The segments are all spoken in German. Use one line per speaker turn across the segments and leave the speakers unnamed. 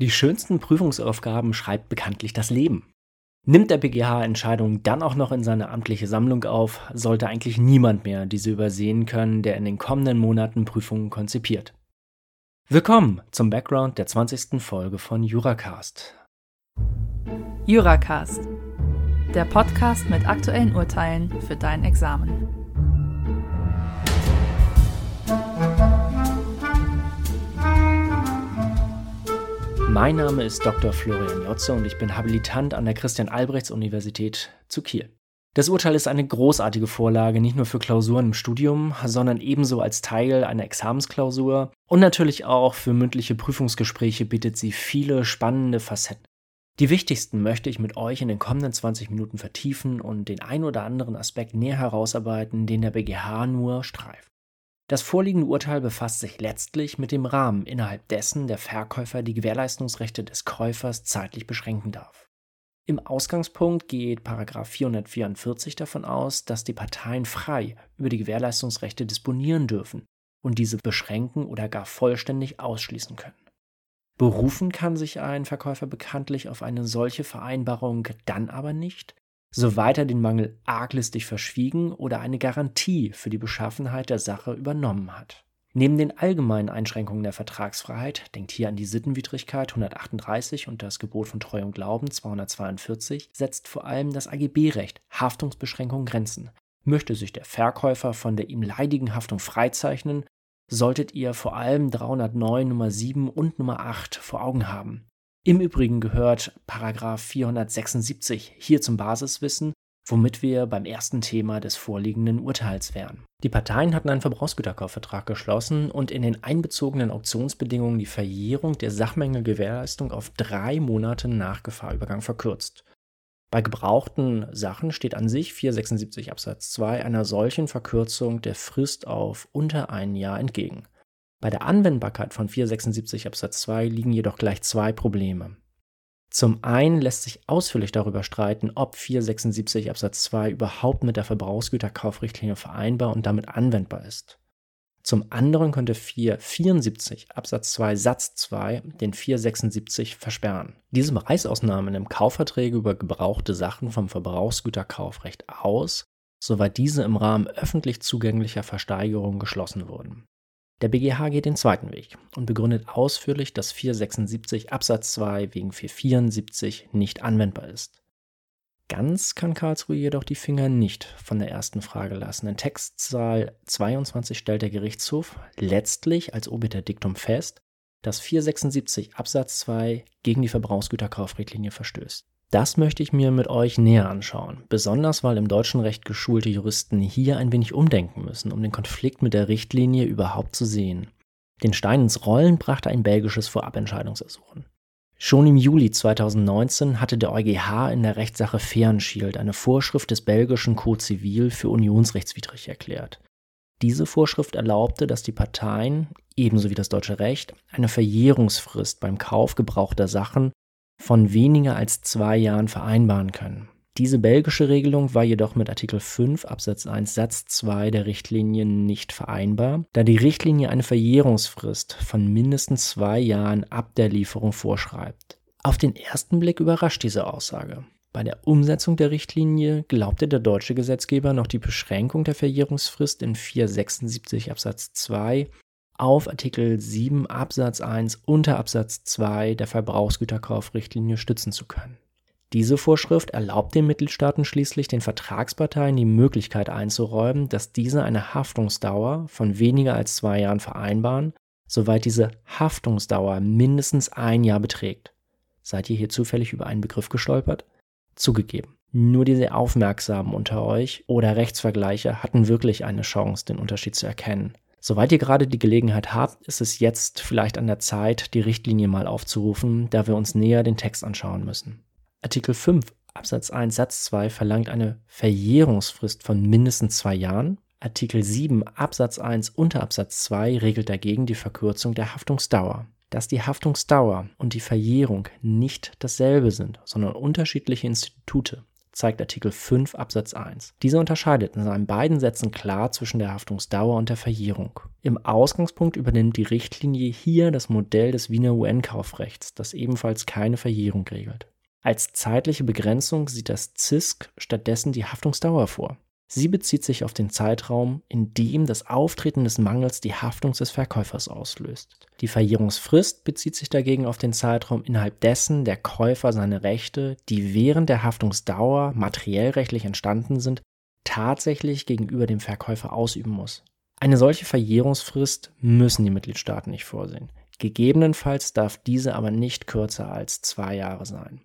Die schönsten Prüfungsaufgaben schreibt bekanntlich das Leben. Nimmt der BGH Entscheidungen dann auch noch in seine amtliche Sammlung auf, sollte eigentlich niemand mehr diese übersehen können, der in den kommenden Monaten Prüfungen konzipiert. Willkommen zum Background der 20. Folge von Juracast.
Juracast, der Podcast mit aktuellen Urteilen für dein Examen.
Mein Name ist Dr. Florian Jotze und ich bin Habilitant an der Christian-Albrechts-Universität zu Kiel. Das Urteil ist eine großartige Vorlage, nicht nur für Klausuren im Studium, sondern ebenso als Teil einer Examensklausur und natürlich auch für mündliche Prüfungsgespräche bietet sie viele spannende Facetten. Die wichtigsten möchte ich mit euch in den kommenden 20 Minuten vertiefen und den ein oder anderen Aspekt näher herausarbeiten, den der BGH nur streift. Das vorliegende Urteil befasst sich letztlich mit dem Rahmen, innerhalb dessen der Verkäufer die Gewährleistungsrechte des Käufers zeitlich beschränken darf. Im Ausgangspunkt geht 444 davon aus, dass die Parteien frei über die Gewährleistungsrechte disponieren dürfen und diese beschränken oder gar vollständig ausschließen können. Berufen kann sich ein Verkäufer bekanntlich auf eine solche Vereinbarung dann aber nicht, soweit er den Mangel arglistig verschwiegen oder eine Garantie für die Beschaffenheit der Sache übernommen hat. Neben den allgemeinen Einschränkungen der Vertragsfreiheit, denkt hier an die Sittenwidrigkeit 138 und das Gebot von Treu und Glauben 242, setzt vor allem das AGB-Recht Haftungsbeschränkungen Grenzen. Möchte sich der Verkäufer von der ihm leidigen Haftung freizeichnen, solltet ihr vor allem 309 Nummer 7 und Nummer 8 vor Augen haben. Im Übrigen gehört Paragraph 476 hier zum Basiswissen, womit wir beim ersten Thema des vorliegenden Urteils wären. Die Parteien hatten einen Verbrauchsgüterkaufvertrag geschlossen und in den einbezogenen Auktionsbedingungen die Verjährung der Sachmängelgewährleistung auf drei Monate nach Gefahrübergang verkürzt. Bei gebrauchten Sachen steht an sich 476 Absatz 2 einer solchen Verkürzung der Frist auf unter ein Jahr entgegen. Bei der Anwendbarkeit von 476 Absatz 2 liegen jedoch gleich zwei Probleme. Zum einen lässt sich ausführlich darüber streiten, ob 476 Absatz 2 überhaupt mit der Verbrauchsgüterkaufrichtlinie vereinbar und damit anwendbar ist. Zum anderen könnte 474 Absatz 2 Satz 2 den 476 versperren. Diese Bereichsausnahmen im Kaufverträge über gebrauchte Sachen vom Verbrauchsgüterkaufrecht aus, soweit diese im Rahmen öffentlich zugänglicher Versteigerung geschlossen wurden. Der BGH geht den zweiten Weg und begründet ausführlich, dass 476 Absatz 2 wegen 474 nicht anwendbar ist. Ganz kann Karlsruhe jedoch die Finger nicht von der ersten Frage lassen. In Textzahl 22 stellt der Gerichtshof letztlich als Obiterdiktum fest, dass 476 Absatz 2 gegen die Verbrauchsgüterkaufrichtlinie verstößt. Das möchte ich mir mit euch näher anschauen, besonders weil im deutschen Recht geschulte Juristen hier ein wenig umdenken müssen, um den Konflikt mit der Richtlinie überhaupt zu sehen. Den Stein ins Rollen brachte ein belgisches Vorabentscheidungsersuchen. Schon im Juli 2019 hatte der EuGH in der Rechtssache Fernschild eine Vorschrift des belgischen Code Zivil für unionsrechtswidrig erklärt. Diese Vorschrift erlaubte, dass die Parteien, ebenso wie das deutsche Recht, eine Verjährungsfrist beim Kauf gebrauchter Sachen von weniger als zwei Jahren vereinbaren können. Diese belgische Regelung war jedoch mit Artikel 5 Absatz 1 Satz 2 der Richtlinie nicht vereinbar, da die Richtlinie eine Verjährungsfrist von mindestens zwei Jahren ab der Lieferung vorschreibt. Auf den ersten Blick überrascht diese Aussage. Bei der Umsetzung der Richtlinie glaubte der deutsche Gesetzgeber noch die Beschränkung der Verjährungsfrist in 476 Absatz 2 auf Artikel 7 Absatz 1 unter Absatz 2 der Verbrauchsgüterkaufrichtlinie stützen zu können. Diese Vorschrift erlaubt den Mitgliedstaaten schließlich den Vertragsparteien die Möglichkeit einzuräumen, dass diese eine Haftungsdauer von weniger als zwei Jahren vereinbaren, soweit diese Haftungsdauer mindestens ein Jahr beträgt. Seid ihr hier zufällig über einen Begriff gestolpert? Zugegeben. Nur diese Aufmerksamen unter euch oder Rechtsvergleiche hatten wirklich eine Chance, den Unterschied zu erkennen. Soweit ihr gerade die Gelegenheit habt, ist es jetzt vielleicht an der Zeit, die Richtlinie mal aufzurufen, da wir uns näher den Text anschauen müssen. Artikel 5 Absatz 1 Satz 2 verlangt eine Verjährungsfrist von mindestens zwei Jahren. Artikel 7 Absatz 1 unter Absatz 2 regelt dagegen die Verkürzung der Haftungsdauer. Dass die Haftungsdauer und die Verjährung nicht dasselbe sind, sondern unterschiedliche Institute, zeigt Artikel 5 Absatz 1. Dieser unterscheidet in seinen beiden Sätzen klar zwischen der Haftungsdauer und der Verjährung. Im Ausgangspunkt übernimmt die Richtlinie hier das Modell des Wiener UN-Kaufrechts, das ebenfalls keine Verjährung regelt. Als zeitliche Begrenzung sieht das ZISK stattdessen die Haftungsdauer vor. Sie bezieht sich auf den Zeitraum, in dem das Auftreten des Mangels die Haftung des Verkäufers auslöst. Die Verjährungsfrist bezieht sich dagegen auf den Zeitraum, innerhalb dessen der Käufer seine Rechte, die während der Haftungsdauer materiell rechtlich entstanden sind, tatsächlich gegenüber dem Verkäufer ausüben muss. Eine solche Verjährungsfrist müssen die Mitgliedstaaten nicht vorsehen. Gegebenenfalls darf diese aber nicht kürzer als zwei Jahre sein.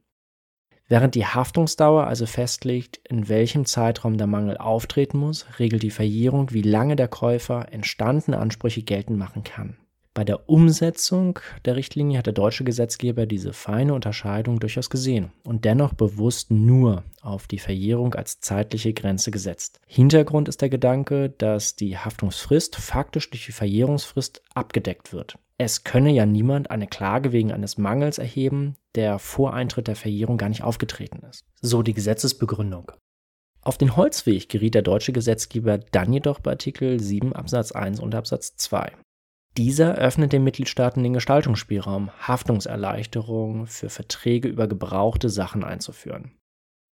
Während die Haftungsdauer also festlegt, in welchem Zeitraum der Mangel auftreten muss, regelt die Verjährung, wie lange der Käufer entstandene Ansprüche geltend machen kann. Bei der Umsetzung der Richtlinie hat der deutsche Gesetzgeber diese feine Unterscheidung durchaus gesehen und dennoch bewusst nur auf die Verjährung als zeitliche Grenze gesetzt. Hintergrund ist der Gedanke, dass die Haftungsfrist faktisch durch die Verjährungsfrist abgedeckt wird. Es könne ja niemand eine Klage wegen eines Mangels erheben, der vor Eintritt der Verjährung gar nicht aufgetreten ist. So die Gesetzesbegründung. Auf den Holzweg geriet der deutsche Gesetzgeber dann jedoch bei Artikel 7 Absatz 1 und Absatz 2. Dieser öffnet den Mitgliedstaaten den Gestaltungsspielraum, Haftungserleichterungen für Verträge über gebrauchte Sachen einzuführen.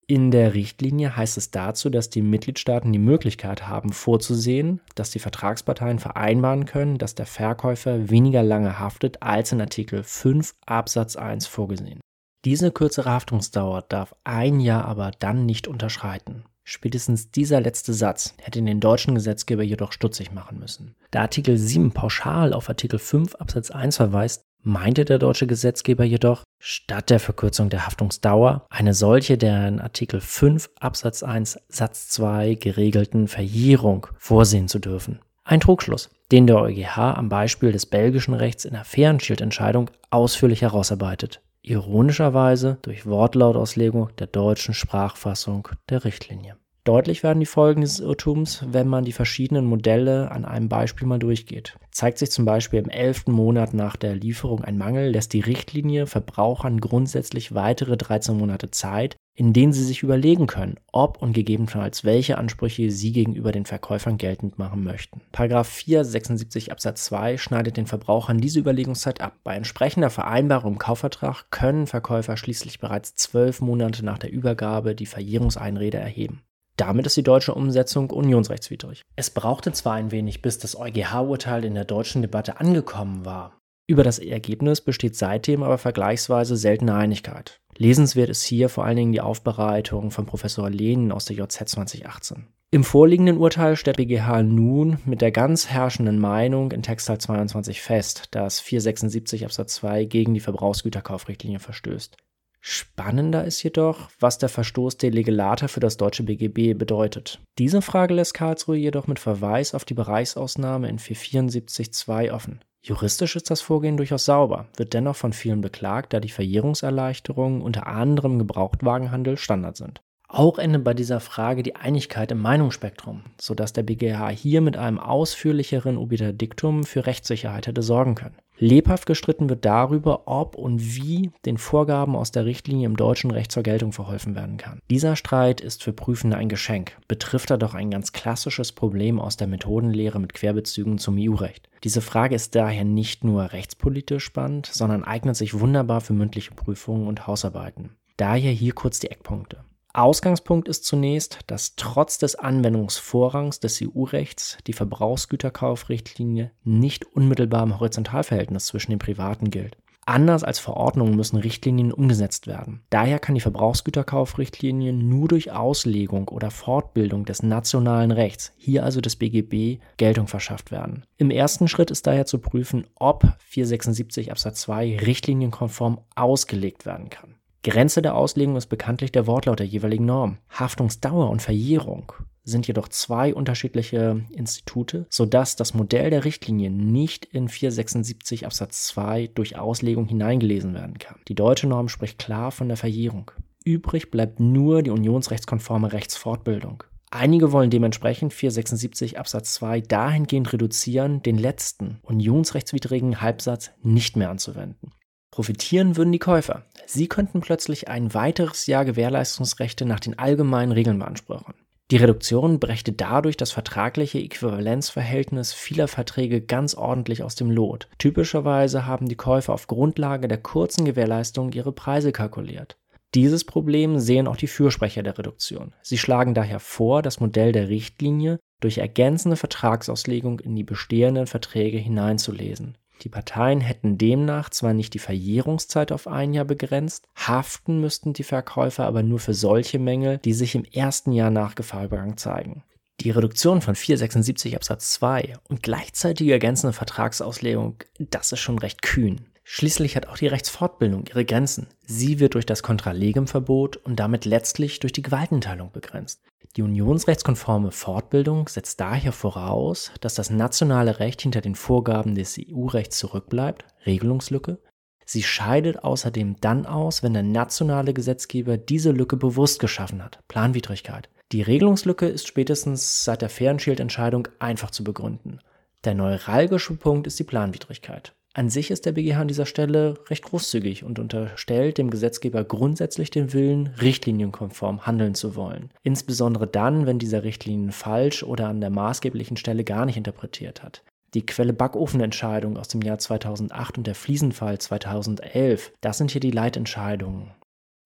In der Richtlinie heißt es dazu, dass die Mitgliedstaaten die Möglichkeit haben, vorzusehen, dass die Vertragsparteien vereinbaren können, dass der Verkäufer weniger lange haftet als in Artikel 5 Absatz 1 vorgesehen. Diese kürzere Haftungsdauer darf ein Jahr aber dann nicht unterschreiten. Spätestens dieser letzte Satz hätte den deutschen Gesetzgeber jedoch stutzig machen müssen. Da Artikel 7 pauschal auf Artikel 5 Absatz 1 verweist, meinte der deutsche Gesetzgeber jedoch, statt der Verkürzung der Haftungsdauer eine solche der in Artikel 5 Absatz 1 Satz 2 geregelten Verjährung vorsehen zu dürfen. Ein Trugschluss, den der EuGH am Beispiel des belgischen Rechts in der Fernschildentscheidung ausführlich herausarbeitet. Ironischerweise durch Wortlautauslegung der deutschen Sprachfassung der Richtlinie. Deutlich werden die Folgen dieses Irrtums, wenn man die verschiedenen Modelle an einem Beispiel mal durchgeht. Zeigt sich zum Beispiel im elften Monat nach der Lieferung ein Mangel, lässt die Richtlinie Verbrauchern grundsätzlich weitere 13 Monate Zeit, in denen sie sich überlegen können, ob und gegebenenfalls welche Ansprüche sie gegenüber den Verkäufern geltend machen möchten. Paragraph 476 Absatz 2 schneidet den Verbrauchern diese Überlegungszeit ab. Bei entsprechender Vereinbarung im Kaufvertrag können Verkäufer schließlich bereits zwölf Monate nach der Übergabe die Verjährungseinrede erheben. Damit ist die deutsche Umsetzung unionsrechtswidrig. Es brauchte zwar ein wenig, bis das EuGH-Urteil in der deutschen Debatte angekommen war. Über das Ergebnis besteht seitdem aber vergleichsweise seltene Einigkeit. Lesenswert ist hier vor allen Dingen die Aufbereitung von Professor Lehnen aus der JZ 2018. Im vorliegenden Urteil stellt BGH nun mit der ganz herrschenden Meinung in Textteil 22 fest, dass 476 Absatz 2 gegen die Verbrauchsgüterkaufrichtlinie verstößt. Spannender ist jedoch, was der Verstoß der Legislata für das deutsche BGB bedeutet. Diese Frage lässt Karlsruhe jedoch mit Verweis auf die Bereichsausnahme in 474.2 offen. Juristisch ist das Vorgehen durchaus sauber, wird dennoch von vielen beklagt, da die Verjährungserleichterungen unter anderem Gebrauchtwagenhandel Standard sind. Auch endet bei dieser Frage die Einigkeit im Meinungsspektrum, sodass der BGH hier mit einem ausführlicheren Obiter Diktum für Rechtssicherheit hätte sorgen können. Lebhaft gestritten wird darüber, ob und wie den Vorgaben aus der Richtlinie im deutschen Recht zur Geltung verholfen werden kann. Dieser Streit ist für Prüfende ein Geschenk, betrifft er doch ein ganz klassisches Problem aus der Methodenlehre mit Querbezügen zum EU-Recht. Diese Frage ist daher nicht nur rechtspolitisch spannend, sondern eignet sich wunderbar für mündliche Prüfungen und Hausarbeiten. Daher hier kurz die Eckpunkte. Ausgangspunkt ist zunächst, dass trotz des Anwendungsvorrangs des EU-Rechts die Verbrauchsgüterkaufrichtlinie nicht unmittelbar im Horizontalverhältnis zwischen den Privaten gilt. Anders als Verordnungen müssen Richtlinien umgesetzt werden. Daher kann die Verbrauchsgüterkaufrichtlinie nur durch Auslegung oder Fortbildung des nationalen Rechts, hier also des BGB, Geltung verschafft werden. Im ersten Schritt ist daher zu prüfen, ob 476 Absatz 2 richtlinienkonform ausgelegt werden kann. Grenze der Auslegung ist bekanntlich der Wortlaut der jeweiligen Norm. Haftungsdauer und Verjährung sind jedoch zwei unterschiedliche Institute, sodass das Modell der Richtlinie nicht in 476 Absatz 2 durch Auslegung hineingelesen werden kann. Die deutsche Norm spricht klar von der Verjährung. Übrig bleibt nur die unionsrechtskonforme Rechtsfortbildung. Einige wollen dementsprechend 476 Absatz 2 dahingehend reduzieren, den letzten unionsrechtswidrigen Halbsatz nicht mehr anzuwenden. Profitieren würden die Käufer. Sie könnten plötzlich ein weiteres Jahr Gewährleistungsrechte nach den allgemeinen Regeln beanspruchen. Die Reduktion brächte dadurch das vertragliche Äquivalenzverhältnis vieler Verträge ganz ordentlich aus dem Lot. Typischerweise haben die Käufer auf Grundlage der kurzen Gewährleistung ihre Preise kalkuliert. Dieses Problem sehen auch die Fürsprecher der Reduktion. Sie schlagen daher vor, das Modell der Richtlinie durch ergänzende Vertragsauslegung in die bestehenden Verträge hineinzulesen. Die Parteien hätten demnach zwar nicht die Verjährungszeit auf ein Jahr begrenzt, haften müssten die Verkäufer aber nur für solche Mängel, die sich im ersten Jahr nach Gefallübergang zeigen. Die Reduktion von 476 Absatz 2 und gleichzeitige ergänzende Vertragsauslegung, das ist schon recht kühn. Schließlich hat auch die Rechtsfortbildung ihre Grenzen. Sie wird durch das Kontralegem-Verbot und damit letztlich durch die Gewaltenteilung begrenzt. Die unionsrechtskonforme Fortbildung setzt daher voraus, dass das nationale Recht hinter den Vorgaben des EU-Rechts zurückbleibt, Regelungslücke. Sie scheidet außerdem dann aus, wenn der nationale Gesetzgeber diese Lücke bewusst geschaffen hat, Planwidrigkeit. Die Regelungslücke ist spätestens seit der Fairen-Shield-Entscheidung einfach zu begründen. Der neuralgische Punkt ist die Planwidrigkeit. An sich ist der BGH an dieser Stelle recht großzügig und unterstellt dem Gesetzgeber grundsätzlich den Willen, richtlinienkonform handeln zu wollen. Insbesondere dann, wenn dieser Richtlinien falsch oder an der maßgeblichen Stelle gar nicht interpretiert hat. Die Quelle Backofenentscheidung aus dem Jahr 2008 und der Fliesenfall 2011, das sind hier die Leitentscheidungen.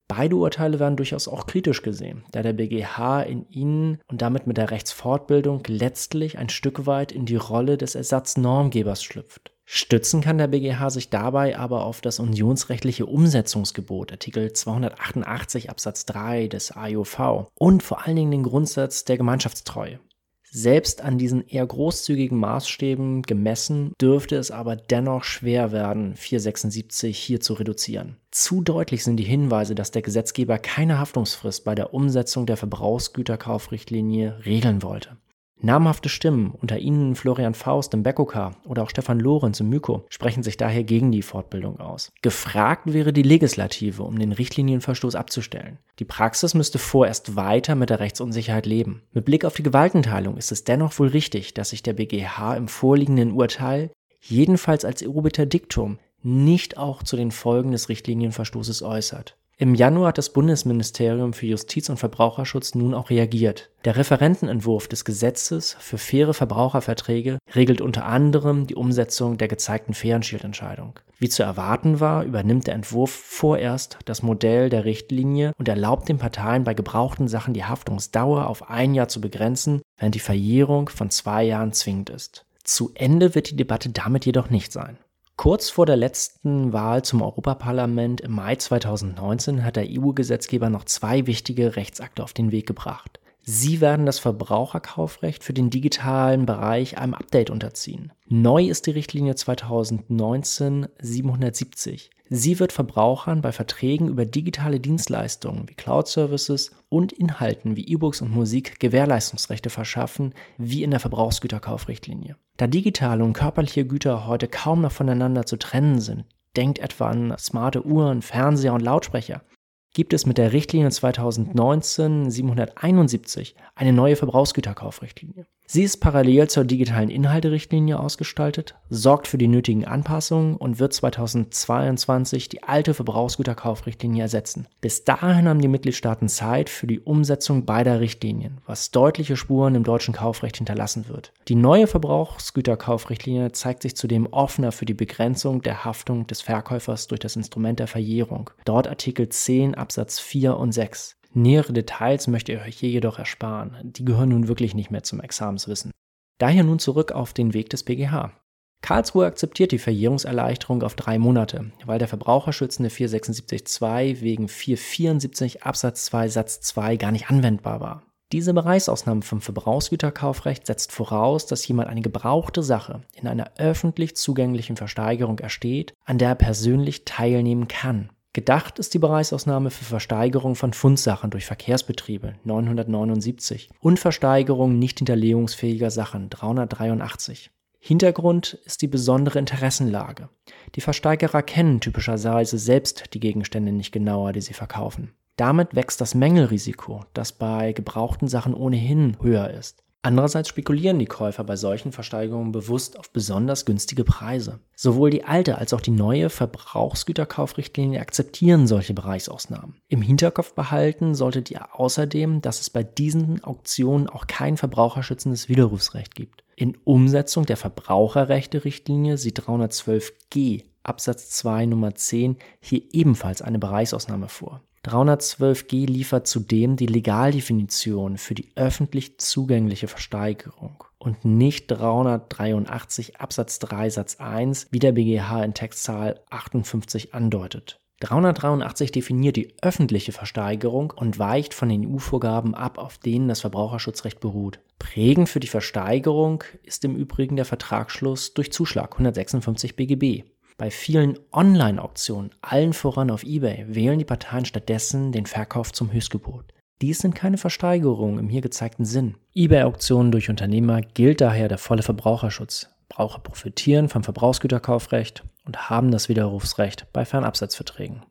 Beide Urteile werden durchaus auch kritisch gesehen, da der BGH in ihnen und damit mit der Rechtsfortbildung letztlich ein Stück weit in die Rolle des Ersatznormgebers schlüpft. Stützen kann der BGH sich dabei aber auf das unionsrechtliche Umsetzungsgebot, Artikel 288 Absatz 3 des AIOV und vor allen Dingen den Grundsatz der Gemeinschaftstreue. Selbst an diesen eher großzügigen Maßstäben gemessen, dürfte es aber dennoch schwer werden, 476 hier zu reduzieren. Zu deutlich sind die Hinweise, dass der Gesetzgeber keine Haftungsfrist bei der Umsetzung der Verbrauchsgüterkaufrichtlinie regeln wollte. Namhafte Stimmen, unter ihnen Florian Faust im Bekokar oder auch Stefan Lorenz im Myko, sprechen sich daher gegen die Fortbildung aus. Gefragt wäre die Legislative, um den Richtlinienverstoß abzustellen. Die Praxis müsste vorerst weiter mit der Rechtsunsicherheit leben. Mit Blick auf die Gewaltenteilung ist es dennoch wohl richtig, dass sich der BGH im vorliegenden Urteil, jedenfalls als Erobiter Diktum, nicht auch zu den Folgen des Richtlinienverstoßes äußert. Im Januar hat das Bundesministerium für Justiz und Verbraucherschutz nun auch reagiert. Der Referentenentwurf des Gesetzes für faire Verbraucherverträge regelt unter anderem die Umsetzung der gezeigten Fairen-Shield-Entscheidung. Wie zu erwarten war, übernimmt der Entwurf vorerst das Modell der Richtlinie und erlaubt den Parteien bei gebrauchten Sachen die Haftungsdauer auf ein Jahr zu begrenzen, während die Verjährung von zwei Jahren zwingend ist. Zu Ende wird die Debatte damit jedoch nicht sein. Kurz vor der letzten Wahl zum Europaparlament im Mai 2019 hat der EU-Gesetzgeber noch zwei wichtige Rechtsakte auf den Weg gebracht. Sie werden das Verbraucherkaufrecht für den digitalen Bereich einem Update unterziehen. Neu ist die Richtlinie 2019-770. Sie wird Verbrauchern bei Verträgen über digitale Dienstleistungen wie Cloud-Services und Inhalten wie E-Books und Musik Gewährleistungsrechte verschaffen, wie in der Verbrauchsgüterkaufrichtlinie. Da digitale und körperliche Güter heute kaum noch voneinander zu trennen sind, denkt etwa an smarte Uhren, Fernseher und Lautsprecher, gibt es mit der Richtlinie 2019-771 eine neue Verbrauchsgüterkaufrichtlinie. Sie ist parallel zur digitalen Inhalterichtlinie ausgestaltet, sorgt für die nötigen Anpassungen und wird 2022 die alte Verbrauchsgüterkaufrichtlinie ersetzen. Bis dahin haben die Mitgliedstaaten Zeit für die Umsetzung beider Richtlinien, was deutliche Spuren im deutschen Kaufrecht hinterlassen wird. Die neue Verbrauchsgüterkaufrichtlinie zeigt sich zudem offener für die Begrenzung der Haftung des Verkäufers durch das Instrument der Verjährung. Dort Artikel 10 Absatz 4 und 6. Nähere Details möchte ich euch hier jedoch ersparen, die gehören nun wirklich nicht mehr zum Examenswissen. Daher nun zurück auf den Weg des BGH. Karlsruhe akzeptiert die Verjährungserleichterung auf drei Monate, weil der verbraucherschützende 476.2 wegen 474 Absatz 2 Satz 2 gar nicht anwendbar war. Diese Bereichsausnahme vom Verbrauchsgüterkaufrecht setzt voraus, dass jemand eine gebrauchte Sache in einer öffentlich zugänglichen Versteigerung ersteht, an der er persönlich teilnehmen kann. Gedacht ist die Bereichsausnahme für Versteigerung von Fundsachen durch Verkehrsbetriebe 979 und Versteigerung nicht hinterlegungsfähiger Sachen 383. Hintergrund ist die besondere Interessenlage. Die Versteigerer kennen typischerweise selbst die Gegenstände nicht genauer, die sie verkaufen. Damit wächst das Mängelrisiko, das bei gebrauchten Sachen ohnehin höher ist. Andererseits spekulieren die Käufer bei solchen Versteigerungen bewusst auf besonders günstige Preise. Sowohl die alte als auch die neue Verbrauchsgüterkaufrichtlinie akzeptieren solche Bereichsausnahmen. Im Hinterkopf behalten solltet ihr außerdem, dass es bei diesen Auktionen auch kein verbraucherschützendes Widerrufsrecht gibt. In Umsetzung der Verbraucherrechte-Richtlinie sieht 312g Absatz 2 Nummer 10 hier ebenfalls eine Bereichsausnahme vor. 312g liefert zudem die Legaldefinition für die öffentlich zugängliche Versteigerung und nicht 383 Absatz 3 Satz 1, wie der BGH in Textzahl 58 andeutet. 383 definiert die öffentliche Versteigerung und weicht von den EU-Vorgaben ab, auf denen das Verbraucherschutzrecht beruht. Prägend für die Versteigerung ist im Übrigen der Vertragsschluss durch Zuschlag 156 BGB. Bei vielen Online-Auktionen, allen voran auf eBay, wählen die Parteien stattdessen den Verkauf zum Höchstgebot. Dies sind keine Versteigerungen im hier gezeigten Sinn. eBay-Auktionen durch Unternehmer gilt daher der volle Verbraucherschutz. Braucher profitieren vom Verbrauchsgüterkaufrecht und haben das Widerrufsrecht bei Fernabsatzverträgen.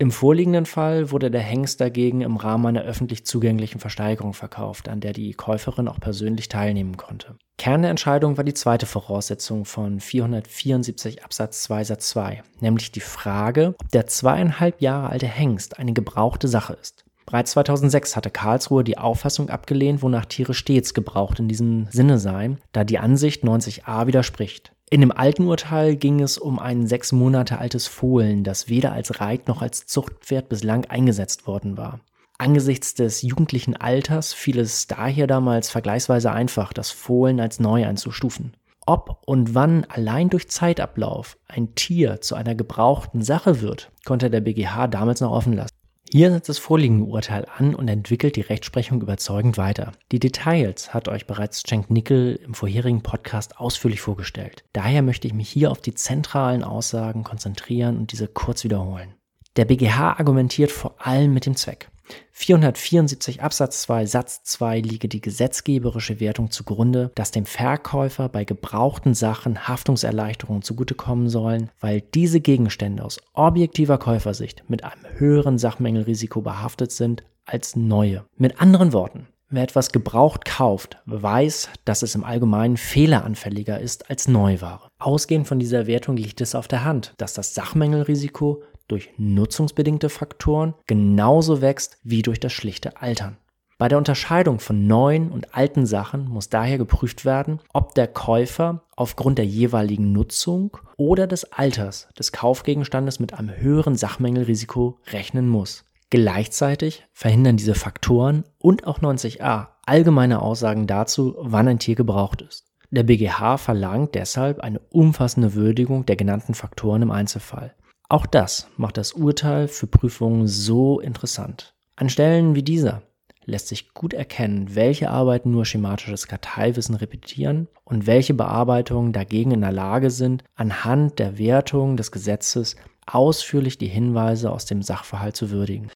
Im vorliegenden Fall wurde der Hengst dagegen im Rahmen einer öffentlich zugänglichen Versteigerung verkauft, an der die Käuferin auch persönlich teilnehmen konnte. Kern der Entscheidung war die zweite Voraussetzung von 474 Absatz 2 Satz 2, nämlich die Frage, ob der zweieinhalb Jahre alte Hengst eine gebrauchte Sache ist. Bereits 2006 hatte Karlsruhe die Auffassung abgelehnt, wonach Tiere stets gebraucht in diesem Sinne seien, da die Ansicht 90a widerspricht. In dem alten Urteil ging es um ein sechs Monate altes Fohlen, das weder als Reit- noch als Zuchtpferd bislang eingesetzt worden war. Angesichts des jugendlichen Alters fiel es daher damals vergleichsweise einfach, das Fohlen als neu einzustufen. Ob und wann allein durch Zeitablauf ein Tier zu einer gebrauchten Sache wird, konnte der BGH damals noch offen lassen. Hier setzt das vorliegende Urteil an und entwickelt die Rechtsprechung überzeugend weiter. Die Details hat euch bereits Cenk Nickel im vorherigen Podcast ausführlich vorgestellt. Daher möchte ich mich hier auf die zentralen Aussagen konzentrieren und diese kurz wiederholen. Der BGH argumentiert vor allem mit dem Zweck. 474 Absatz 2 Satz 2 liege die gesetzgeberische Wertung zugrunde, dass dem Verkäufer bei gebrauchten Sachen Haftungserleichterungen zugutekommen sollen, weil diese Gegenstände aus objektiver Käufersicht mit einem höheren Sachmängelrisiko behaftet sind als neue. Mit anderen Worten, Wer etwas gebraucht kauft, weiß, dass es im Allgemeinen fehleranfälliger ist als Neuware. Ausgehend von dieser Wertung liegt es auf der Hand, dass das Sachmängelrisiko durch nutzungsbedingte Faktoren genauso wächst wie durch das schlichte Altern. Bei der Unterscheidung von neuen und alten Sachen muss daher geprüft werden, ob der Käufer aufgrund der jeweiligen Nutzung oder des Alters des Kaufgegenstandes mit einem höheren Sachmängelrisiko rechnen muss. Gleichzeitig verhindern diese Faktoren und auch 90a allgemeine Aussagen dazu, wann ein Tier gebraucht ist. Der BGH verlangt deshalb eine umfassende Würdigung der genannten Faktoren im Einzelfall. Auch das macht das Urteil für Prüfungen so interessant. An Stellen wie dieser lässt sich gut erkennen, welche Arbeiten nur schematisches Karteiwissen repetieren und welche Bearbeitungen dagegen in der Lage sind, anhand der Wertung des Gesetzes ausführlich die Hinweise aus dem Sachverhalt zu würdigen.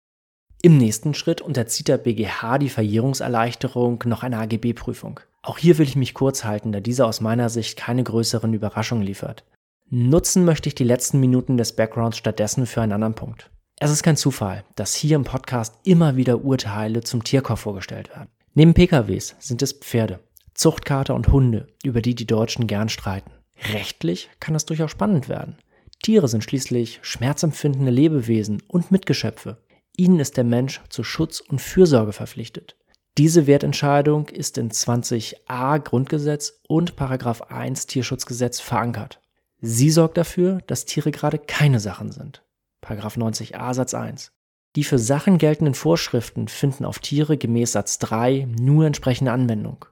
Im nächsten Schritt unterzieht der BGH die Verjährungserleichterung noch einer AGB-Prüfung. Auch hier will ich mich kurz halten, da diese aus meiner Sicht keine größeren Überraschungen liefert. Nutzen möchte ich die letzten Minuten des Backgrounds stattdessen für einen anderen Punkt. Es ist kein Zufall, dass hier im Podcast immer wieder Urteile zum Tierkauf vorgestellt werden. Neben PKWs sind es Pferde, Zuchtkater und Hunde, über die die Deutschen gern streiten. Rechtlich kann es durchaus spannend werden. Tiere sind schließlich schmerzempfindende Lebewesen und Mitgeschöpfe. Ihnen ist der Mensch zu Schutz und Fürsorge verpflichtet. Diese Wertentscheidung ist in 20a Grundgesetz und 1 Tierschutzgesetz verankert. Sie sorgt dafür, dass Tiere gerade keine Sachen sind. Paragraph 90a Satz 1. Die für Sachen geltenden Vorschriften finden auf Tiere gemäß Satz 3 nur entsprechende Anwendung.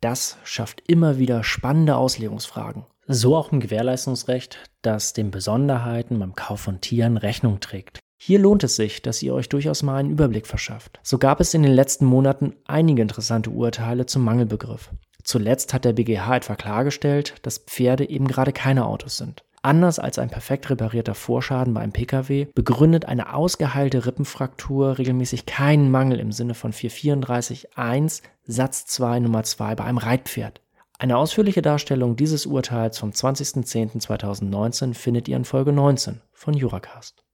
Das schafft immer wieder spannende Auslegungsfragen. So auch im Gewährleistungsrecht, das den Besonderheiten beim Kauf von Tieren Rechnung trägt. Hier lohnt es sich, dass ihr euch durchaus mal einen Überblick verschafft. So gab es in den letzten Monaten einige interessante Urteile zum Mangelbegriff. Zuletzt hat der BGH etwa klargestellt, dass Pferde eben gerade keine Autos sind. Anders als ein perfekt reparierter Vorschaden bei einem Pkw begründet eine ausgeheilte Rippenfraktur regelmäßig keinen Mangel im Sinne von 434.1 Satz 2 Nummer 2 bei einem Reitpferd. Eine ausführliche Darstellung dieses Urteils vom 20.10.2019 findet ihr in Folge 19 von Juracast.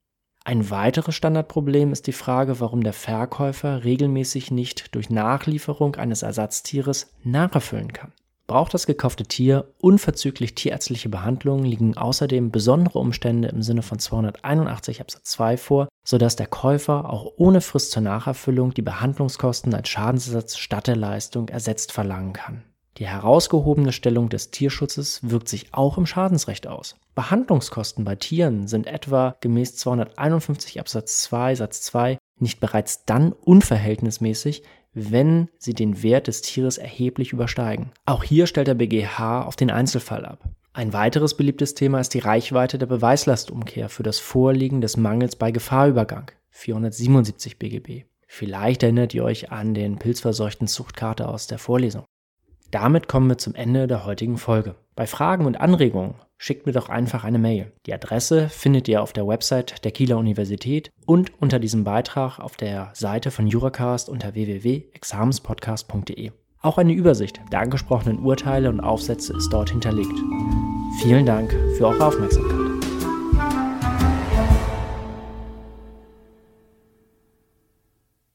Ein weiteres Standardproblem ist die Frage, warum der Verkäufer regelmäßig nicht durch Nachlieferung eines Ersatztieres nacherfüllen kann. Braucht das gekaufte Tier unverzüglich tierärztliche Behandlung, liegen außerdem besondere Umstände im Sinne von 281 Absatz 2 vor, sodass der Käufer auch ohne Frist zur Nacherfüllung die Behandlungskosten als Schadensersatz statt der Leistung ersetzt verlangen kann. Die herausgehobene Stellung des Tierschutzes wirkt sich auch im Schadensrecht aus. Behandlungskosten bei Tieren sind etwa gemäß 251 Absatz 2 Satz 2 nicht bereits dann unverhältnismäßig, wenn sie den Wert des Tieres erheblich übersteigen. Auch hier stellt der BGH auf den Einzelfall ab. Ein weiteres beliebtes Thema ist die Reichweite der Beweislastumkehr für das Vorliegen des Mangels bei Gefahrübergang 477 BGB. Vielleicht erinnert ihr euch an den pilzverseuchten Zuchtkater aus der Vorlesung. Damit kommen wir zum Ende der heutigen Folge. Bei Fragen und Anregungen schickt mir doch einfach eine Mail. Die Adresse findet ihr auf der Website der Kieler Universität und unter diesem Beitrag auf der Seite von Juracast unter www.examenspodcast.de. Auch eine Übersicht der angesprochenen Urteile und Aufsätze ist dort hinterlegt. Vielen Dank für eure Aufmerksamkeit.